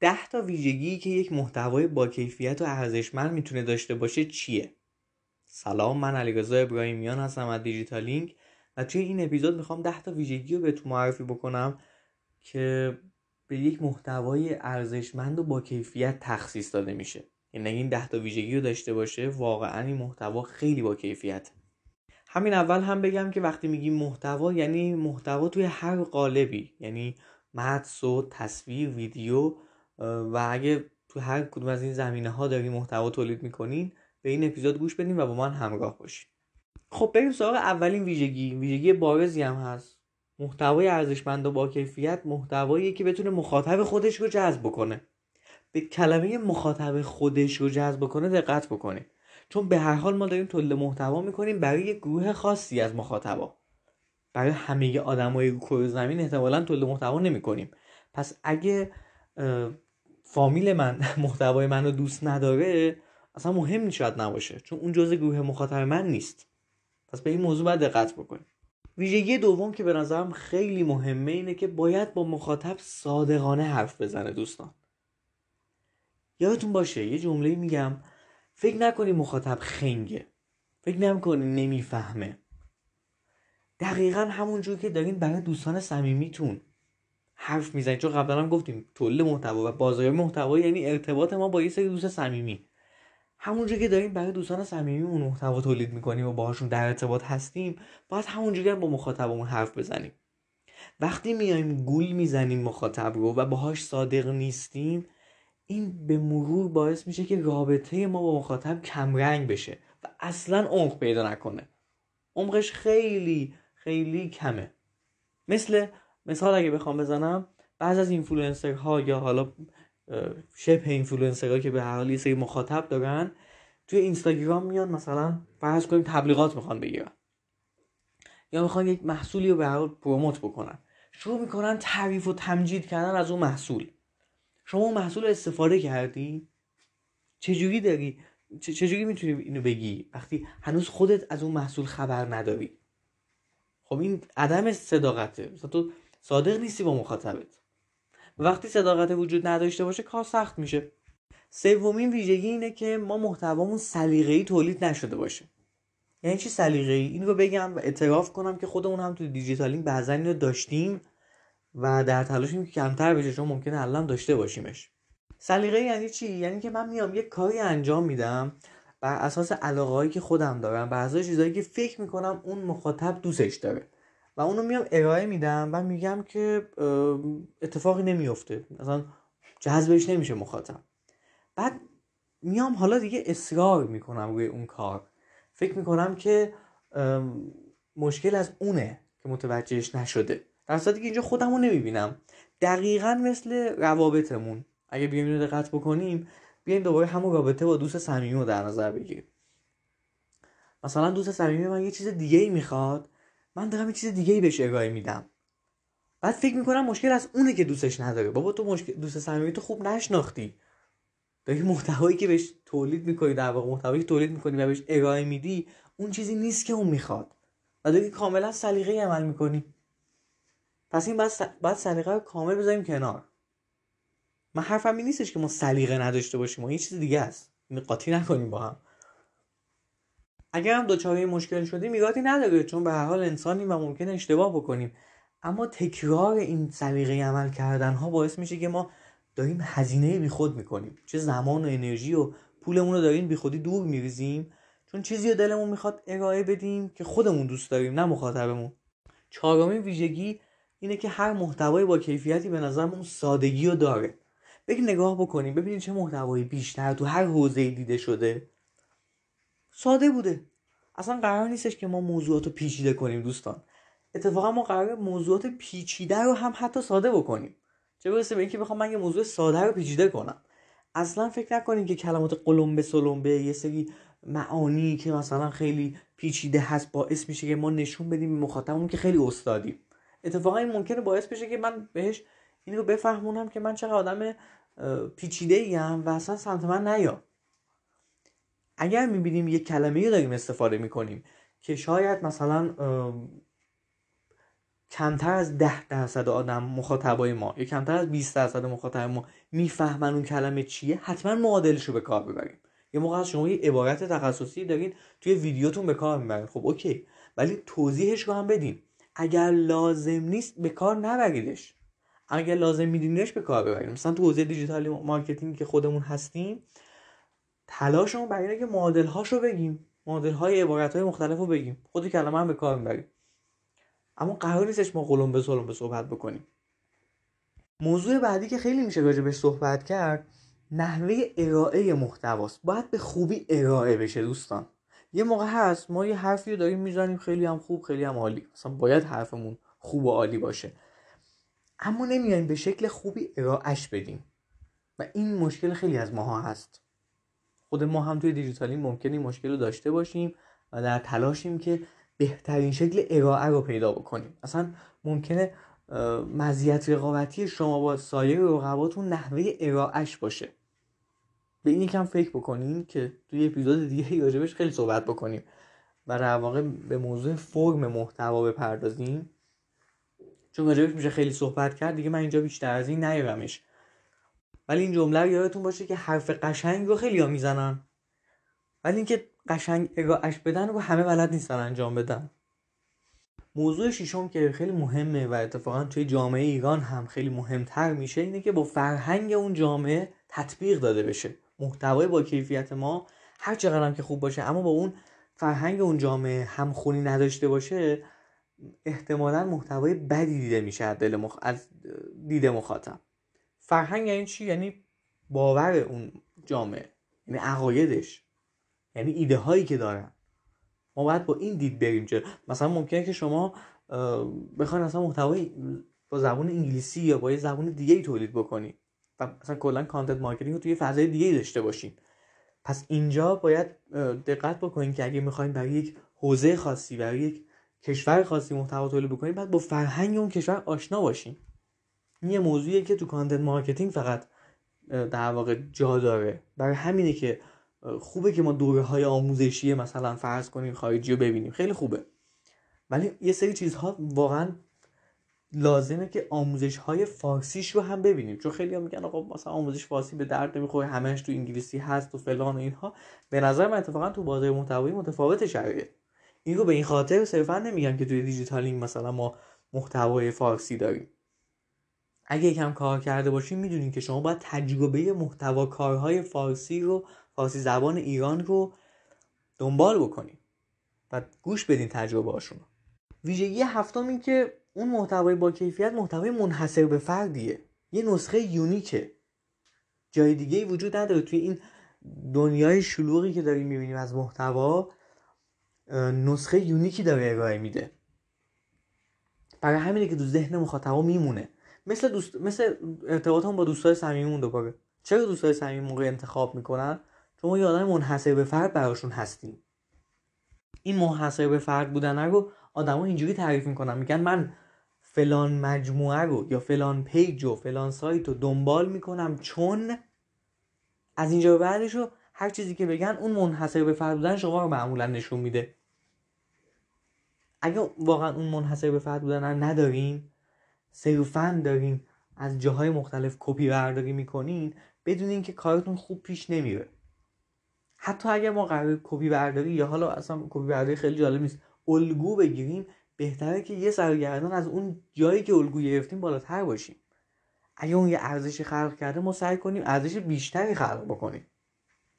ده تا ویژگی که یک محتوای با کیفیت و ارزشمند می‌تونه داشته باشه چیه؟ سلام من علیرضا ابراهیمیان هستم از دیجیتالینگ و توی این اپیزود می‌خوام ده تا ویژگی رو بهتون معرفی بکنم که به یک محتوای ارزشمند و با کیفیت تخصیص داده میشه. یعنی این ده تا ویژگی رو داشته باشه واقعا این محتوا خیلی با کیفیت. همین اول هم بگم که وقتی میگیم محتوا یعنی محتوا توی هر قالبی. یعنی متن صوت تصویر ویدیو و اگه تو هر کدوم از این زمینه ها دارین محتوا تولید می‌کنین به این اپیزود گوش بدین و با من همراه باشین. خب بریم سراغ اولین ویژگی. ویژگی بارزی هم هست. محتوای ارزشمند و با کیفیت محتوایی که بتونه مخاطب خودش رو جذب بکنه. به کلمه مخاطب خودش رو جذب بکنه دقت بکنید چون به هر حال ما داریم تولید محتوا می‌کنیم برای یک گروه خاصی از مخاطبا. برای همه آدمای کره زمین احتمالا تولید محتوا نمی‌کنیم. پس اگه فامیل من محتوای من رو دوست نداره اصلا مهم شاید نباشه چون اون جزء گروه مخاطب من نیست. پس به این موضوع باید دقت بکنیم. ویژگی دوم که به نظرم خیلی مهمه اینه که باید با مخاطب صادقانه حرف بزنه دوستان. یادتون باشه یه جمله میگم فکر نکنی مخاطب خنگه. فکر نکنی نمی‌فهمه. دقیقا همونجور که دارین برای دوستان صمیمیتون حرف می‌زنید چون قبلا هم گفتیم تولید محتوا و بازاریابی محتوا یعنی ارتباط ما با یه سری دوست صمیمی. همونجور که داریم برای دوستان صمیمیمون محتوا تولید می‌کنیم و باهاشون در ارتباط هستیم باید همونجوری با مخاطبمون حرف بزنیم. وقتی میایم گول می‌زنیم مخاطب رو و باهاش صادق نیستیم این به مرور باعث میشه که رابطه ما با مخاطب کمرنگ بشه و اصلا عمق پیدا نکنه. عمقش خیلی خیلی کمه. مثل مثال اگه بخوام بزنم بعض از اینفلوئنسرها یا حالا شبه اینفلوئنسرها که به هر حال یه سری مخاطب دارن توی اینستاگرام میان مثلا فرض کنیم تبلیغات می‌خوان بگیرن. یا می‌خوان یک محصولی رو به هر حال promote بکنن. شروع می‌کنن تعریف و تمجید کردن از اون محصول. شما محصول استفاده کردی؟ چجوری داری؟ چجوری می‌تونی اینو بگی؟ وقتی هنوز خودت از اون محصول خبر نداری. خب این عدم صداقته. مثلا تو صادق نیستی با مخاطبت. وقتی صداقت وجود نداشته باشه کار سخت میشه. سومین ویژگی اینه که ما محتوامون سلیقه‌ای تولید نشده باشه. یعنی چی سلیقه‌ای؟ این رو بگم و اعتراف کنم که خودمون هم تو دیجیتالینگ بعضا اینو داشتیم و در تلاشیم که کمتر بشه چون ممکنه الان داشته باشیمش. سلیقه یعنی چی؟ یعنی که من میام یک کاری انجام میدم بر اساس علاقه‌ای که خودم دارم بر اساس چیزایی که فکر می‌کنم اون مخاطب دوستش داره. و اونو میام ارائه میدم و میگم که اتفاقی نمیفته. مثلا جذبش نمیشه مخاطب. بعد میام حالا دیگه اصرار می‌کنم روی اون کار. فکر می‌کنم که مشکل از اونه که متوجهش نشده. در صورتی که اینجا خودم رو نمی‌بینم. دقیقا مثل روابطمون. اگه بیایم اینو دقت بکنیم بیایم دوباره همون رابطه با دوست صمیمی رو در نظر بگیریم. مثلا دوست صمیمی من یه چیز دیگه ای می‌خواد. من دارم یه چیز دیگه ای بهش ارائه میدم. بعد فکر می‌کنم مشکل از اونه که دوستش نداره. بابا تو مشکل دوست صمیمی تو خوب نشناختی. داری محتوایی که بهش تولید می‌کنی در واقع محتوایی که تولید می‌کنی و بهش ارائه میدی اون چیزی نیست که اون می‌خواد. و داری کاملا سلیقه عمل می‌کنی. پس این باید, باید سلیقه رو کامل بذاریم کنار. من حرفم این نیستش که ما سلیقه نداشته باشیم. و یه چیز دیگه است. قاطی نکنیم با هم. اگر هم دوچاره مشکل شدیم ایرادی نداره چون به هر حال انسانیم و ممکنه اشتباه بکنیم. اما تکرار این سلیقه عمل کردن ها باعث میشه که ما داریم هزینه بیخود می‌کنیم. چه زمان و انرژی و پولمون رو داریم بیخودی دور میریزیم. چون چیزی رو دلمون می‌خواد ارائه بدیم که خودمون دوست داریم نه مخاطبمون. چهارمین ویژگی اینه که هر محتوایی با کیفیتی به نظرم اون سادگی رو داره. بگی نگاه بکنیم ببینید چه محتوایی بیشتر تو هر حوزه دیده شده. ساده بوده. اصلا قرار نیستش که ما موضوعات رو پیچیده کنیم دوستان. اتفاقا ما قرار موضوعات پیچیده رو هم حتی ساده بکنیم. چه برسه به اینکه بخوام من یه موضوع ساده رو پیچیده کنم. اصلا فکر نکنیم که کلمات قلمبه سلمبه یه سری معانی که مثلا خیلی پیچیده هست باعث میشه که ما نشون بدیم مخاطبمون که خیلی استادیم. اتفاقا این ممکنه باعث بشه که من بهش این رو بفهمونم که من چقدر آدم پیچیده ایم و اصلا سمت من نیا. اگر می‌بینیم یک کلمه رو داریم استفاده می‌کنیم که شاید مثلا کمتر از ده درصد آدم مخاطبای ما یا کمتر از 20 درصد مخاطب ما می‌فهمن اون کلمه چیه حتما معادلش رو به کار ببریم یه موقع از شما یه عبارت تخصصی دارین توی ویدیوتون به کار می‌برین. خب okay. ولی توضیحش رو هم بدین. اگر لازم نیست به کار نبریدش. اگر لازم میدینش به کار ببریم مثلا تو حوزه digital marketing که خودمون هستیم تلاشمون برای اینه که معادل هاشو بگیم. معادل های عبارت های مختلف بگیم. خود کلمه هم به کار می‌بریم اما قرار نیستش ما قلمبه سلمبه صحبت بکنیم. موضوع بعدی که خیلی میشه راجع به صحبت کرد نحوه ارائه محتواست. باید به خوبی ارائه بشه دوستان. یه موقع هست ما یه حرفی رو داریم می‌زنیم خیلی هم خوب خیلی هم عالی. مثلا باید حرفمون خوب و عالی باشه. اما نمیایم به شکل خوبی ارائهش بدیم. و این مشکل خیلی از ماها هست. خود ما هم توی دیجیتالی ممکنه این مشکل رو داشته باشیم و در تلاشیم که بهترین شکل ارائه رو پیدا بکنیم. اصلا ممکنه مزیت رقابتی شما با سایر رقباتون نحوه ارائهش باشه. به این یکم فکر بکنیم که توی اپیزود دیگه راجبش خیلی صحبت بکنیم و در واقع به موضوع فرم محتوا بپردازیم. چون راجبش میشه خیلی صحبت کرد دیگه من اینجا بیشتر از این نیارمش. ولی این جمله رو یادتون باشه که حرف قشنگ رو خیلی ها می‌زنن. ولی اینکه قشنگ اگاش بدن رو همه بلد نیستن انجام بدن. موضوع ششم که خیلی مهمه و اتفاقا توی جامعه ایران هم خیلی مهمتر میشه اینه که با فرهنگ اون جامعه تطبیق داده بشه. محتوای با کیفیت ما هر چقدر که خوب باشه اما با اون فرهنگ اون جامعه همخونی نداشته باشه احتمالا محتوای بدی دیده میشه از دل مخ... از دید مخاطب. فرهنگ یعنی چی؟ یعنی باور اون جامعه یعنی عقایدش یعنی ایده هایی که دارن. ما باید با این دید بریم چه مثلا ممکنه که شما بخواین اصلا محتوای با زبان انگلیسی یا با یه زبان دیگه ای تولید بکنی. و مثلا کلا content marketing رو توی فضای دیگه ای داشته باشین. پس اینجا باید دقت بکنین که اگه می‌خواین برای یک حوزه خاصی برای یک کشور خاصی محتوا تولید بکنین باید با فرهنگ اون کشور آشنا باشین. این یه موضوعیه که تو content marketing فقط در واقع جا داره. برای همینه که خوبه که ما دوره های آموزشی مثلا فرض کنیم خارجی رو ببینیم. خیلی خوبه. ولی یه سری چیزها واقعا لازمه که آموزش های فارسیش رو هم ببینیم. چون خیلی هم میگن آقا مثلا آموزش فارسی به درد نمی‌خوره همش تو انگلیسی هست و فلان و اینها. به نظر من اتفاقا تو بازار محتوایی متفاوت شرایط این رو به این خاطر صرفا نمیگم که توی دیجیتالینگ مثلا ما محتوای فارسی داریم. اگه یکم کار کرده باشیم می‌دونیم که شما باید تجربه محتوا کارهای فارسی رو فارسی زبان ایران رو دنبال بکنیم و گوش بدین تجربه هاشون ویژگی هفتم این که اون محتوای با کیفیت محتوای منحصر به فردیه. یه نسخه یونیکه. جای دیگه وجود نداره. توی این دنیای شلوغی که داریم می‌بینیم از محتوا نسخه یونیکی داره ارائه میده. برای همینه که تو ذهن مخاطبا میمونه. مثل دوست مثل ارتباطمون با دوستای صمیمیمون دوباره چرا دوستای صمیمی موقع انتخاب می‌کنن؟ چون ما یه آدم منحصر به فرد براشون هستیم. این منحصر به فرد بودن رو آدما اینجوری تعریف می‌کنن. میگن من فلان مجموعه رو یا فلان پیج و فلان سایت رو دنبال می‌کنم چون از اینجا به بعدش رو هر چیزی که بگن اون منحصر به فرد بودن شما رو معمولا نشون میده. اگه واقعا اون منحصر به فرد بودن ندارین صرفا دارین از جاهای مختلف کپی برداری می‌کنین بدونین که کارتون خوب پیش نمیره. حتی اگر ما قرار کپی برداری یا حالا اصلا کپی برداری خیلی جالب نیست الگو بگیریم بهتره که یه سرگردان از اون جایی که الگو گرفتیم بالاتر باشیم. اگه اون یه ارزشی خلق کرده ما سعی کنیم ارزش بیشتری خلق بکنیم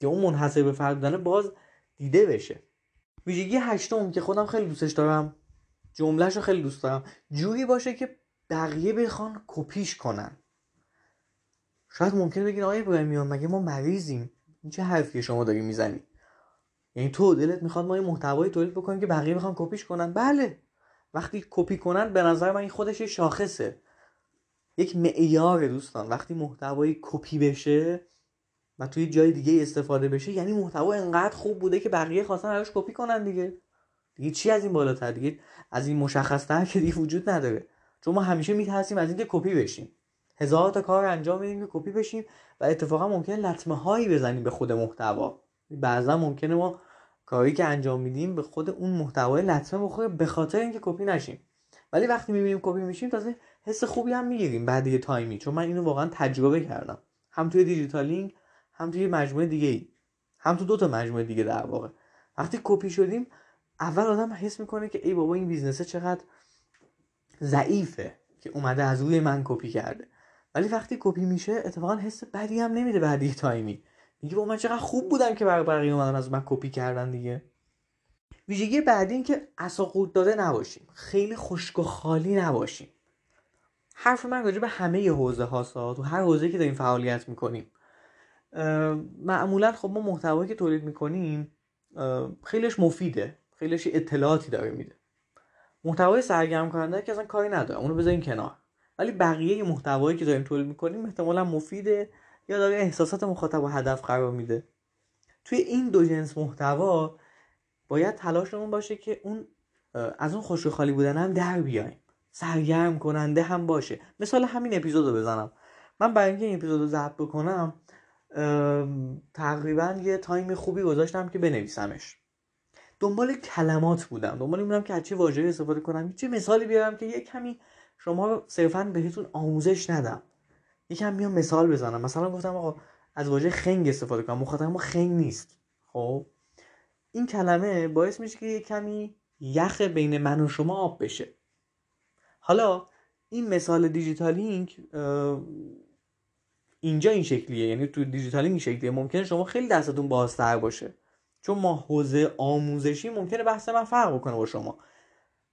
که اون منحصر به فرد بودن باز دیده بشه. ویژگی هشتم که خودم خیلی دوستش دارم جملهش رو خیلی دوست دارم جوری باشه که بقیه بخوان کپیش کنن. شاید ممکنه بگین آقای ابراهیمیان مگه ما مریضیم؟ این چه حرفی شما داری می‌زنی؟ یعنی تو دلت می‌خواد ما یه محتوایی تولید بکنیم که بقیه بخوان کپیش کنن؟ بله. وقتی کپی کنن به نظر من این خودش یه شاخصه. یک معیار دوستان. وقتی محتوایی کپی بشه و توی جای دیگه استفاده بشه یعنی محتوا انقدر خوب بوده که بقیه خواستن ازش کپی کنن دیگه. دیگه چی از این بالاتر؟ دیگه از این مشخصتر که دیگه وجود نداره. چون ما همیشه میترسیم از اینکه کپی بشیم. هزار تا کار انجام میدیم که کپی بشیم و اتفاقا ممکنه لطمه هایی بزنیم به خود محتوا. بعضا ممکنه ما کاری که انجام میدیم به خود اون محتوای لطمه بخوره به خاطر اینکه کپی نشیم. ولی وقتی می‌بینیم کپی میشیم تازه حس خوبی هم می‌گیریم بعد یه تایمی. چون من اینو واقعا تجربه کردم. هم توی دیجیتالینگ هم توی مجموعه دیگه ای. هم تو دو تا مجموعه دیگه در واقع. وقتی کپی شدیم اول آدم حس می‌کنه که ای بابا این business ه چقدر ضعیفه که اومده از روی من کپی کرده. ولی وقتی کپی میشه اتفاقا حس بدی هم نمیده بعد یه تایمی. میگه بابا من چقدر خوب بودم که بقیه اومدن از من کپی کردن دیگه. ویژگی بعدی این که عصا قورت داده نباشیم. خیلی خشک و خالی نباشیم. حرف من راجع به همه حوزه ها. تو هر حوزه که داریم فعالیت می‌کنیم. معمولا خب ما محتوایی که تولید می‌کنیم خیلیش مفیده. خیلیش اطلاعاتی داره میده. محتوای سرگرم کننده که اصلا کاری نداره اونو بذاریم کنار. ولی بقیه محتوایی که داریم تولید می‌کنیم احتمالا مفیده یا داره احساسات مخاطب و هدف قرار میده. توی این دو جنس محتوا باید تلاشمون باشه که اون از اون خوش خالی بودن هم در بیایم. سرگرم کننده هم باشه. مثال همین اپیزود رو بزنم. من برای اینکه این اپیزود رو ضبط بکنم تقریبا یه تایم خوبی گذاشتم که بنویسمش. دنبال کلمات بودم. دنبال بودم که از چه واژه‌ای استفاده کنم. چه مثالی بیارم که یه کمی شما صرفا بهتون آموزش ندم. یکم میام مثال بزنم. مثلا گفتم آقا از واژه خنگ استفاده کنم. مخاطب ما خنگ نیست. خب؟ این کلمه باعث میشه که یه کمی یخ بین من و شما آب بشه. حالا این مثال دیجیتالینگ اینجا این شکلیه. یعنی تو دیجیتالینگ این شکلیه. ممکنه شما خیلی دستتون بازتر باشه. چون ما حوزه آموزشی ممکنه بحث من فرق بکنه با شما.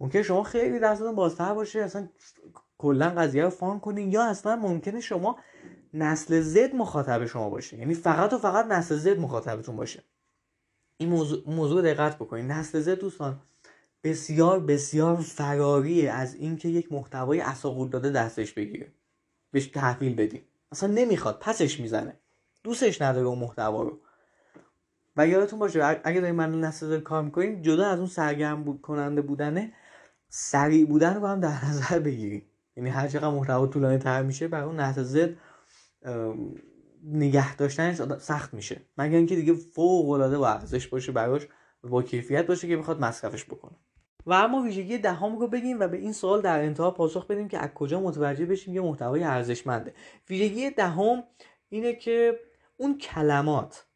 ممکنه شما خیلی دستتون بازتر باشه اصلا کلا قضیه رو fun کنین یا اصلا ممکنه شما نسل زد مخاطب شما باشه. یعنی فقط و فقط نسل زد مخاطبتون باشه. این موضوع, موضوع دقت بکنید نسل زد دوستان بسیار بسیار فراری از اینکه یک محتوای اساقول داده دستش بگیره. بهش تحویل بدیم اصلا نمی‌خواد پسش می‌زنه. دوستش نداره اون محتوا رو. و یادتون باشه اگه داریم من نسل کار می‌کنیم جدا از اون سرگرم بود کننده بودنه سریع بودن رو هم در نظر بگیریم یعنی هر چقدر محتوا طولانی تر میشه برای اون نسل نگه داشتنش سخت میشه. مگر اینکه دیگه فوق العاده با ارزش باشه براش با کیفیت باشه که بخواد مصرفش بکنه. و اما ویژگی دهم رو بگیم و به این سوال در انتها پاسخ بدیم که از کجا متوجه بشیم یه محتوای ارزشمنده. ویژگی دهم اینه که اون کلمات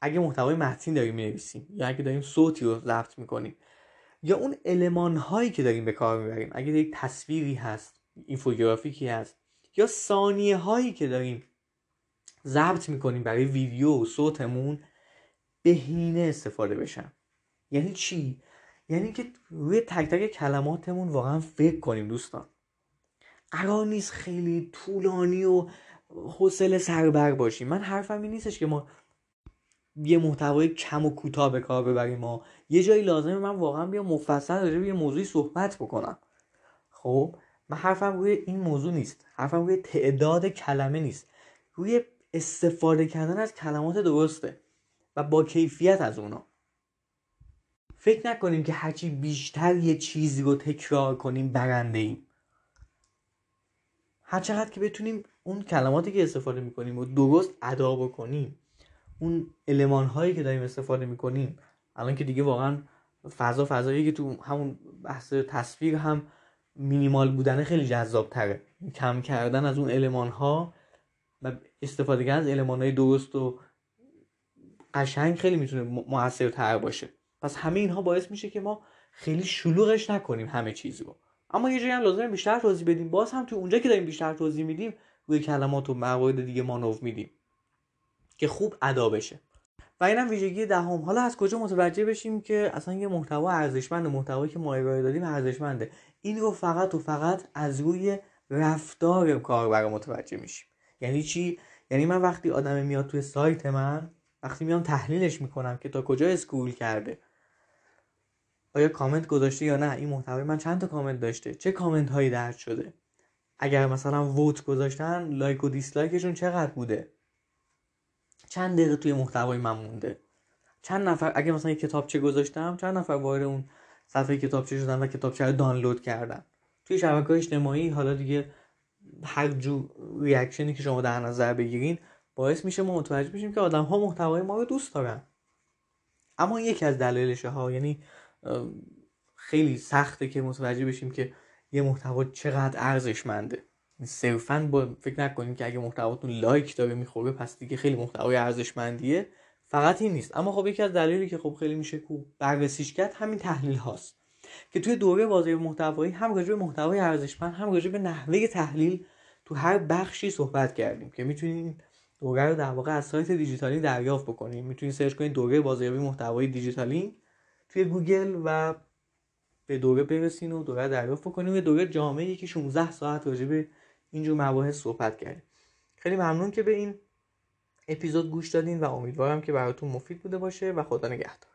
اگه محتوای متنی داریم می‌نویسیم یا اگه داریم صوتی رو ضبط می‌کنیم یا اون المان هایی که داریم به کار می‌بریم اگه یک تصویری هست اینفوگرافیکی هست یا ثانیه هایی که داریم ضبط می‌کنیم برای ویدیو و صوتمون بهینه استفاده بشن. یعنی چی؟ یعنی که روی تک تک کلماتمون واقعا فکر کنیم دوستان. قرار نیست خیلی طولانی و حوصله سربر باشیم. من حرفم این نیستش که ما یه محتوای کم و کوتاه به کار ببریم ما یه جایی لازمه من واقعا بیام مفصل راجع به یه موضوعی صحبت بکنم. خب من حرفم روی این موضوع نیست. حرفم روی تعداد کلمه نیست. روی استفاده کردن از کلمات درسته و با کیفیت از اونا. فکر نکنیم که هرچی بیشتر یه چیزی رو تکرار کنیم برنده ایم. هر چقدر که بتونیم اون کلماتی که استفاده می‌کنیم و درست ادا بکنیم. اون علمان هایی که داریم استفاده می‌کنیم الان که دیگه واقعا فضا فضایی که تو همون بحث تصویر هم مینیمال بودن خیلی جذاب تره کم کردن از اون علمان ها و استفاده کردن از علمان های درست و قشنگ خیلی می‌تونه موثرتر باشه. پس همه اینها باعث میشه که ما خیلی شلوغش نکنیم همه چیز رو اما یه جایی هم لازمه بیشتر توضیح بدیم. باز هم تو اونجا که داریم بیشتر توضیح میدیم روی کلمات و موارد دیگه مانو میدیم. که خوب ادا بشه. و اینم ویژگی دهم. حالا از کجا متوجه بشیم که اصلا یه محتوا ارزشمند محتوایی که ما ارائه دادیم ارزشمنده. این رو فقط و فقط از روی رفتار کاربر متوجه میشیم. یعنی چی؟ یعنی من وقتی آدم میاد توی سایت من وقتی میام تحلیلش می‌کنم که تا کجا اسکرول کرده آیا کامنت گذاشته یا نه این محتوای من چند تا کامنت داشته چه کامنت هایی درد شده؟ اگر مثلا vote گذاشتن like و dislike شون چقدر بوده؟ چند دقیقه توی محتوای من مونده. چند نفر اگه مثلا یه کتابچه گذاشتم چند نفر وارد اون صفحه کتابچه شدن و کتابچه رو دانلود کردن. توی شبکه اجتماعی حالا دیگه هر جور reaction ی که شما در نظر بگیرین باعث میشه ما متوجه بشیم که آدم ها محتوای ما رو دوست دارن. اما یکی از دلایلش ها. یعنی خیلی سخته که متوجه بشیم که یه محتوا چقدر ارزشمنده. صرفا با فکر نکنید که اگه محتواتون لایک داره می‌خوره پس دیگه خیلی محتوای ارزشمندیه. فقط این نیست. اما خب یکی از دلایلی که خب خیلی میشه بررسیش کرد همین تحلیل هاست. که توی دوره بازی محتوایی هم راجع به محتوای ارزشمند هم راجع به نحوه تحلیل تو هر بخشی صحبت کردیم. که می‌تونید دوره رو در واقع از سایت دیجیتالی دریافت بکنید می‌تونید سرچ کنید دوره بازاریابی محتوای دیجیتالی توی گوگل و به دوره برسین و دوره دریافت بکنید و دوره جامعه که 16 ساعت راجع به اینجور مباحث صحبت کردیم. خیلی ممنون که به این اپیزود گوش دادین و امیدوارم که براتون مفید بوده باشه و خدا نگهدار.